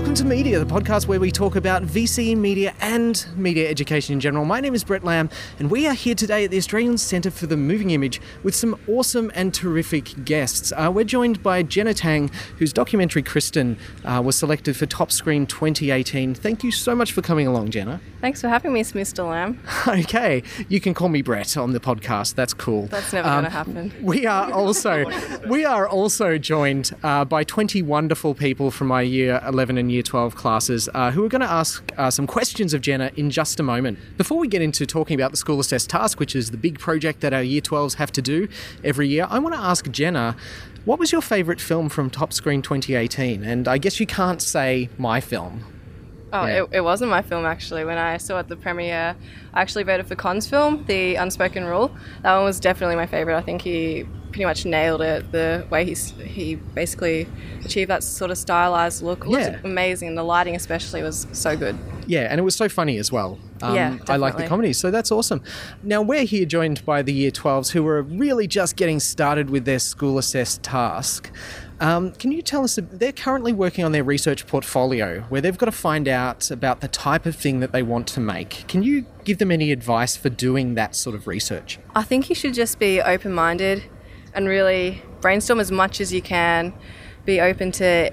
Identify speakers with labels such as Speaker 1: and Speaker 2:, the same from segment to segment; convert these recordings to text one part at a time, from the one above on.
Speaker 1: Welcome to Media, the podcast where we talk about VCE media and media education in general. My name is Brett Lamb, and we are here today at the Australian Centre for the Moving Image with some awesome and terrific guests. Uh, we're joined by Jenna Tang, whose documentary Kristen uh, was selected for Top Screen 2018. Thank you so much for coming along, Jenna.
Speaker 2: Thanks for having me, Mr. Lamb.
Speaker 1: Okay, you can call me Brett on the podcast. That's cool.
Speaker 2: That's never um, going to happen.
Speaker 1: We are also we are also joined uh, by 20 wonderful people from my year 11 and year 12 classes uh, who are going to ask uh, some questions of Jenna in just a moment. Before we get into talking about the school assessed task, which is the big project that our year 12s have to do every year, I want to ask Jenna. What was your favourite film from Top Screen 2018? And I guess you can't say my film.
Speaker 2: Oh, yeah. it, it, wasn't my film actually. When I saw it at the premiere, I actually voted for Con's film, The Unspoken Rule. That one was definitely my favorite. I think he pretty much nailed it. The way he's he basically achieved that sort of stylized look. It yeah. amazing. The lighting especially was so good.
Speaker 1: Yeah, and it was so funny as well.
Speaker 2: Um, yeah, definitely.
Speaker 1: I like the comedy, so that's awesome. Now we're here joined by the Year 12s who are really just getting started with their school assessed task. Um, can you tell us? They're currently working on their research portfolio where they've got to find out about the type of thing that they want to make. Can you give them any advice for doing that sort of research?
Speaker 2: I think you should just be open minded and really brainstorm as much as you can. Be open to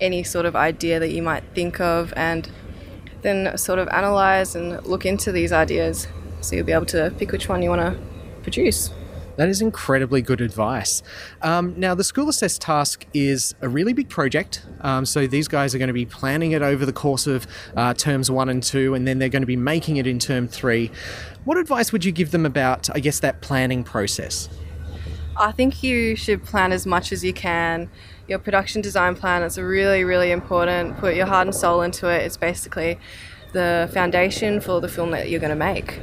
Speaker 2: any sort of idea that you might think of and then sort of analyze and look into these ideas so you'll be able to pick which one you want to produce.
Speaker 1: That is incredibly good advice. Um, now, the school assessed task is a really big project. Um, so, these guys are going to be planning it over the course of uh, terms one and two, and then they're going to be making it in term three. What advice would you give them about, I guess, that planning process?
Speaker 2: I think you should plan as much as you can. Your production design plan is really, really important. Put your heart and soul into it. It's basically the foundation for the film that you're going to make.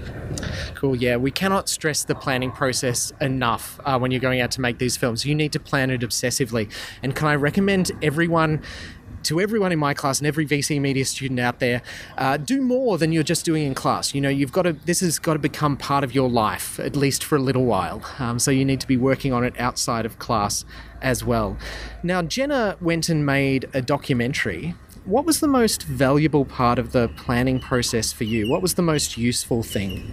Speaker 1: Cool. Yeah, we cannot stress the planning process enough uh, when you're going out to make these films. You need to plan it obsessively. And can I recommend everyone to everyone in my class and every VCE media student out there, uh, do more than you're just doing in class. You know, you've got to, this has got to become part of your life, at least for a little while. Um, so you need to be working on it outside of class as well. Now, Jenna went and made a documentary what was the most valuable part of the planning process for you? What was the most useful thing?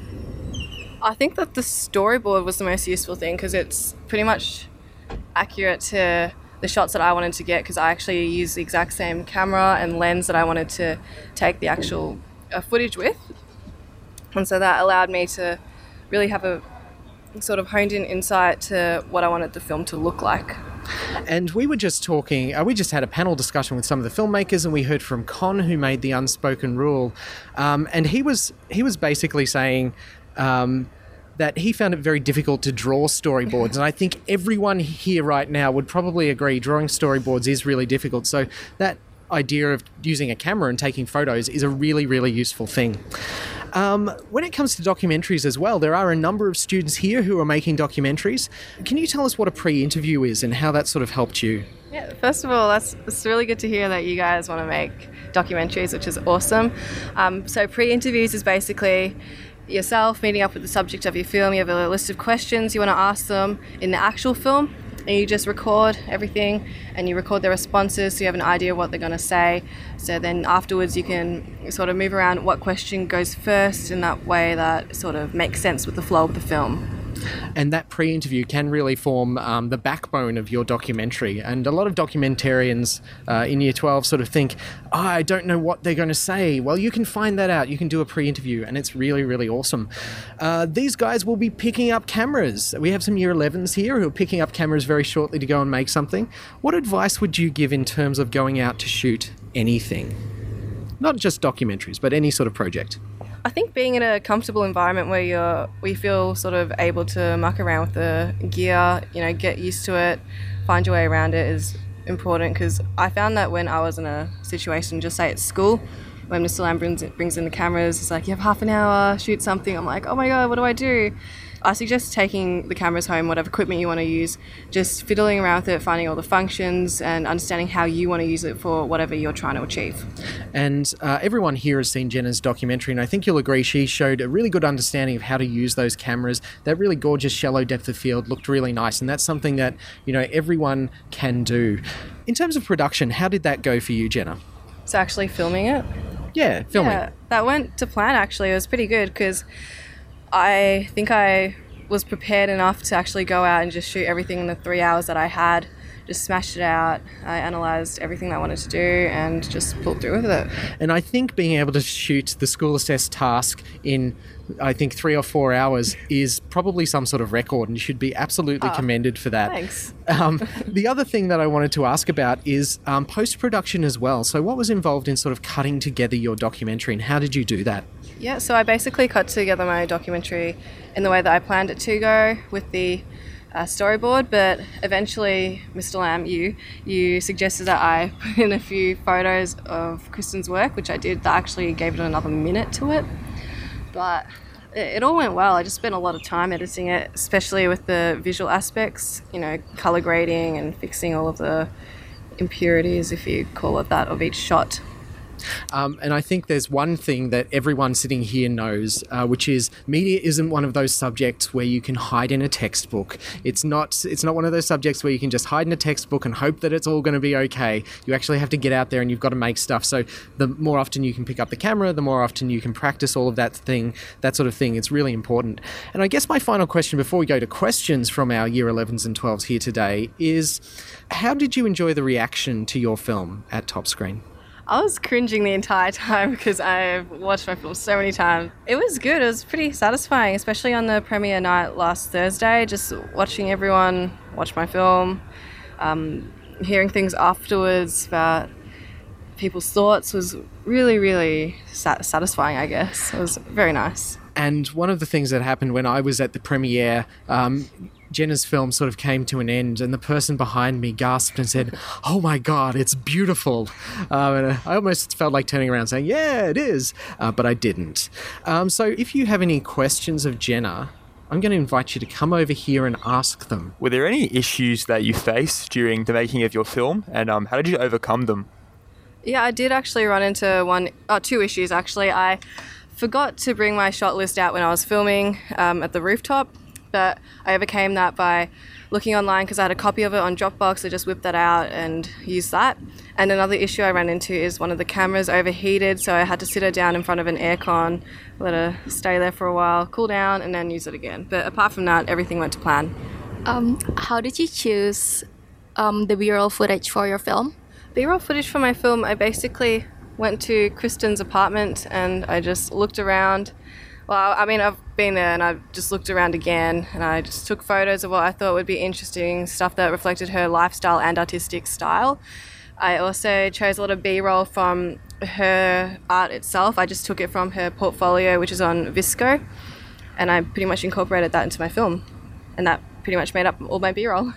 Speaker 2: I think that the storyboard was the most useful thing because it's pretty much accurate to the shots that I wanted to get because I actually used the exact same camera and lens that I wanted to take the actual uh, footage with. And so that allowed me to really have a sort of honed in insight to what I wanted the film to look like.
Speaker 1: And we were just talking, uh, we just had a panel discussion with some of the filmmakers, and we heard from Con, who made the unspoken rule. Um, and he was, he was basically saying, um, that he found it very difficult to draw storyboards. and I think everyone here right now would probably agree drawing storyboards is really difficult. So that idea of using a camera and taking photos is a really, really useful thing. Um, when it comes to documentaries as well, there are a number of students here who are making documentaries. Can you tell us what a pre interview is and how that sort of helped you?
Speaker 2: Yeah, first of all, that's it's really good to hear that you guys want to make documentaries, which is awesome. Um, so, pre interviews is basically yourself meeting up with the subject of your film. You have a list of questions you want to ask them in the actual film, and you just record everything and you record their responses so you have an idea of what they're going to say. So then afterwards, you can sort of move around what question goes first in that way that sort of makes sense with the flow of the film.
Speaker 1: And that pre interview can really form um, the backbone of your documentary. And a lot of documentarians uh, in year 12 sort of think, oh, I don't know what they're going to say. Well, you can find that out. You can do a pre interview, and it's really, really awesome. Uh, these guys will be picking up cameras. We have some year 11s here who are picking up cameras very shortly to go and make something. What advice would you give in terms of going out to shoot anything? Not just documentaries, but any sort of project.
Speaker 2: I think being in a comfortable environment where you're we feel sort of able to muck around with the gear, you know, get used to it, find your way around it is important. Because I found that when I was in a situation, just say at school, when Mr. Lamb brings, brings in the cameras, he's like, you have half an hour, shoot something. I'm like, oh my God, what do I do? I suggest taking the cameras home, whatever equipment you want to use, just fiddling around with it, finding all the functions, and understanding how you want to use it for whatever you're trying to achieve.
Speaker 1: And uh, everyone here has seen Jenna's documentary, and I think you'll agree she showed a really good understanding of how to use those cameras. That really gorgeous shallow depth of field looked really nice, and that's something that you know everyone can do. In terms of production, how did that go for you, Jenna?
Speaker 2: to actually filming it.
Speaker 1: Yeah, filming.
Speaker 2: Yeah, that went to plan actually. It was pretty good because I think I was prepared enough to actually go out and just shoot everything in the three hours that I had. Just smashed it out. I analysed everything I wanted to do and just pulled through with it.
Speaker 1: And I think being able to shoot the school assessed task in, I think, three or four hours is probably some sort of record and you should be absolutely commended for that.
Speaker 2: Thanks.
Speaker 1: Um, the other thing that I wanted to ask about is um, post production as well. So, what was involved in sort of cutting together your documentary and how did you do that?
Speaker 2: Yeah, so I basically cut together my documentary in the way that I planned it to go with the storyboard, but eventually, Mr. Lamb, you you suggested that I put in a few photos of Kristen's work, which I did. That actually gave it another minute to it, but it, it all went well. I just spent a lot of time editing it, especially with the visual aspects, you know, color grading and fixing all of the impurities, if you call it that, of each shot.
Speaker 1: Um, and I think there's one thing that everyone sitting here knows, uh, which is media isn't one of those subjects where you can hide in a textbook. It's not. It's not one of those subjects where you can just hide in a textbook and hope that it's all going to be okay. You actually have to get out there and you've got to make stuff. So the more often you can pick up the camera, the more often you can practice all of that thing, that sort of thing. It's really important. And I guess my final question before we go to questions from our year 11s and 12s here today is, how did you enjoy the reaction to your film at Top Screen?
Speaker 2: I was cringing the entire time because I've watched my film so many times. It was good. It was pretty satisfying, especially on the premiere night last Thursday. Just watching everyone watch my film, um, hearing things afterwards about people's thoughts was really, really sat- satisfying. I guess it was very nice.
Speaker 1: And one of the things that happened when I was at the premiere, um, Jenna's film sort of came to an end, and the person behind me gasped and said, "Oh my God, it's beautiful!" Um, and I almost felt like turning around saying, "Yeah, it is," uh, but I didn't. Um, so, if you have any questions of Jenna, I'm going to invite you to come over here and ask them.
Speaker 3: Were there any issues that you faced during the making of your film, and um, how did you overcome them?
Speaker 2: Yeah, I did actually run into one, oh, two issues actually. I forgot to bring my shot list out when I was filming um, at the rooftop, but I overcame that by looking online because I had a copy of it on Dropbox. I just whipped that out and used that. And another issue I ran into is one of the cameras overheated, so I had to sit her down in front of an aircon, let her stay there for a while, cool down, and then use it again. But apart from that, everything went to plan.
Speaker 4: Um, how did you choose um, the B-roll footage for your film?
Speaker 2: B-roll footage for my film, I basically went to Kristen's apartment and I just looked around. Well, I mean, I've been there and I've just looked around again and I just took photos of what I thought would be interesting, stuff that reflected her lifestyle and artistic style. I also chose a lot of B roll from her art itself. I just took it from her portfolio, which is on VSCO, and I pretty much incorporated that into my film. And that pretty much made up all my B roll.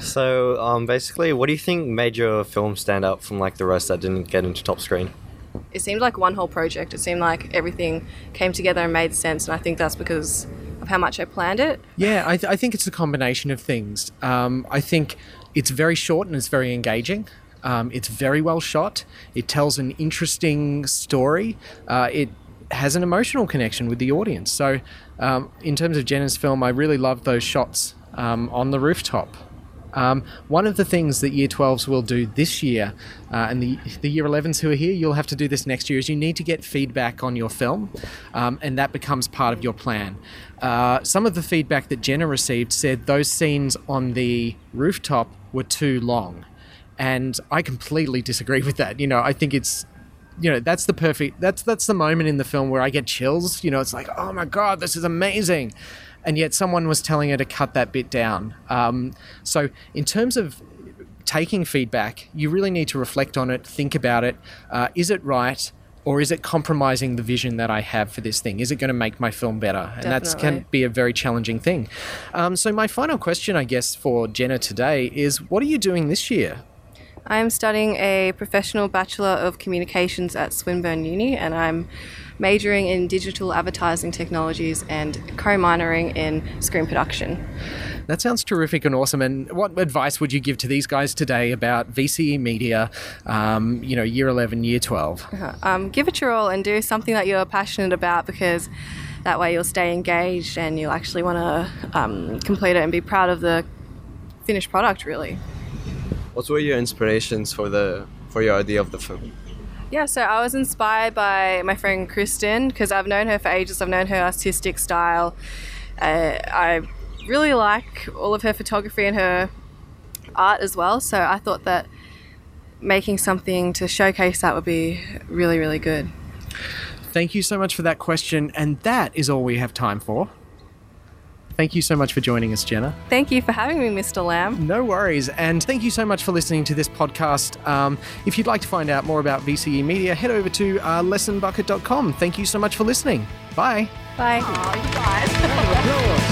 Speaker 5: So, um, basically, what do you think made your film stand out from like the rest that didn't get into top screen?
Speaker 2: It seemed like one whole project. It seemed like everything came together and made sense, and I think that's because of how much I planned it.
Speaker 1: Yeah, I, th- I think it's a combination of things. Um, I think it's very short and it's very engaging. Um, it's very well shot. It tells an interesting story. Uh, it has an emotional connection with the audience. So, um, in terms of Jenna's film, I really love those shots um, on the rooftop. Um, one of the things that Year 12s will do this year, uh, and the, the Year 11s who are here, you'll have to do this next year, is you need to get feedback on your film, um, and that becomes part of your plan. Uh, some of the feedback that Jenna received said those scenes on the rooftop were too long. And I completely disagree with that. You know, I think it's you know that's the perfect that's that's the moment in the film where I get chills. You know, it's like oh my god, this is amazing, and yet someone was telling her to cut that bit down. Um, so in terms of taking feedback, you really need to reflect on it, think about it. Uh, is it right? Or is it compromising the vision that I have for this thing? Is it going to make my film better? And that can be a very challenging thing. Um, so, my final question, I guess, for Jenna today is what are you doing this year?
Speaker 2: I am studying a professional Bachelor of Communications at Swinburne Uni, and I'm majoring in digital advertising technologies and co minoring in screen production.
Speaker 1: That sounds terrific and awesome. And what advice would you give to these guys today about VCE media, um, you know, year 11, year 12?
Speaker 2: Um, give it your all and do something that you're passionate about because that way you'll stay engaged and you'll actually want to um, complete it and be proud of the finished product, really.
Speaker 6: What were your inspirations for the for your idea of the film?
Speaker 2: Yeah, so I was inspired by my friend Kristen because I've known her for ages. I've known her artistic style. Uh, I really like all of her photography and her art as well. So I thought that making something to showcase that would be really, really good.
Speaker 1: Thank you so much for that question, and that is all we have time for. Thank you so much for joining us, Jenna.
Speaker 2: Thank you for having me, Mr. Lamb.
Speaker 1: No worries. And thank you so much for listening to this podcast. Um, if you'd like to find out more about VCE Media, head over to uh, lessonbucket.com. Thank you so much for listening. Bye.
Speaker 2: Bye.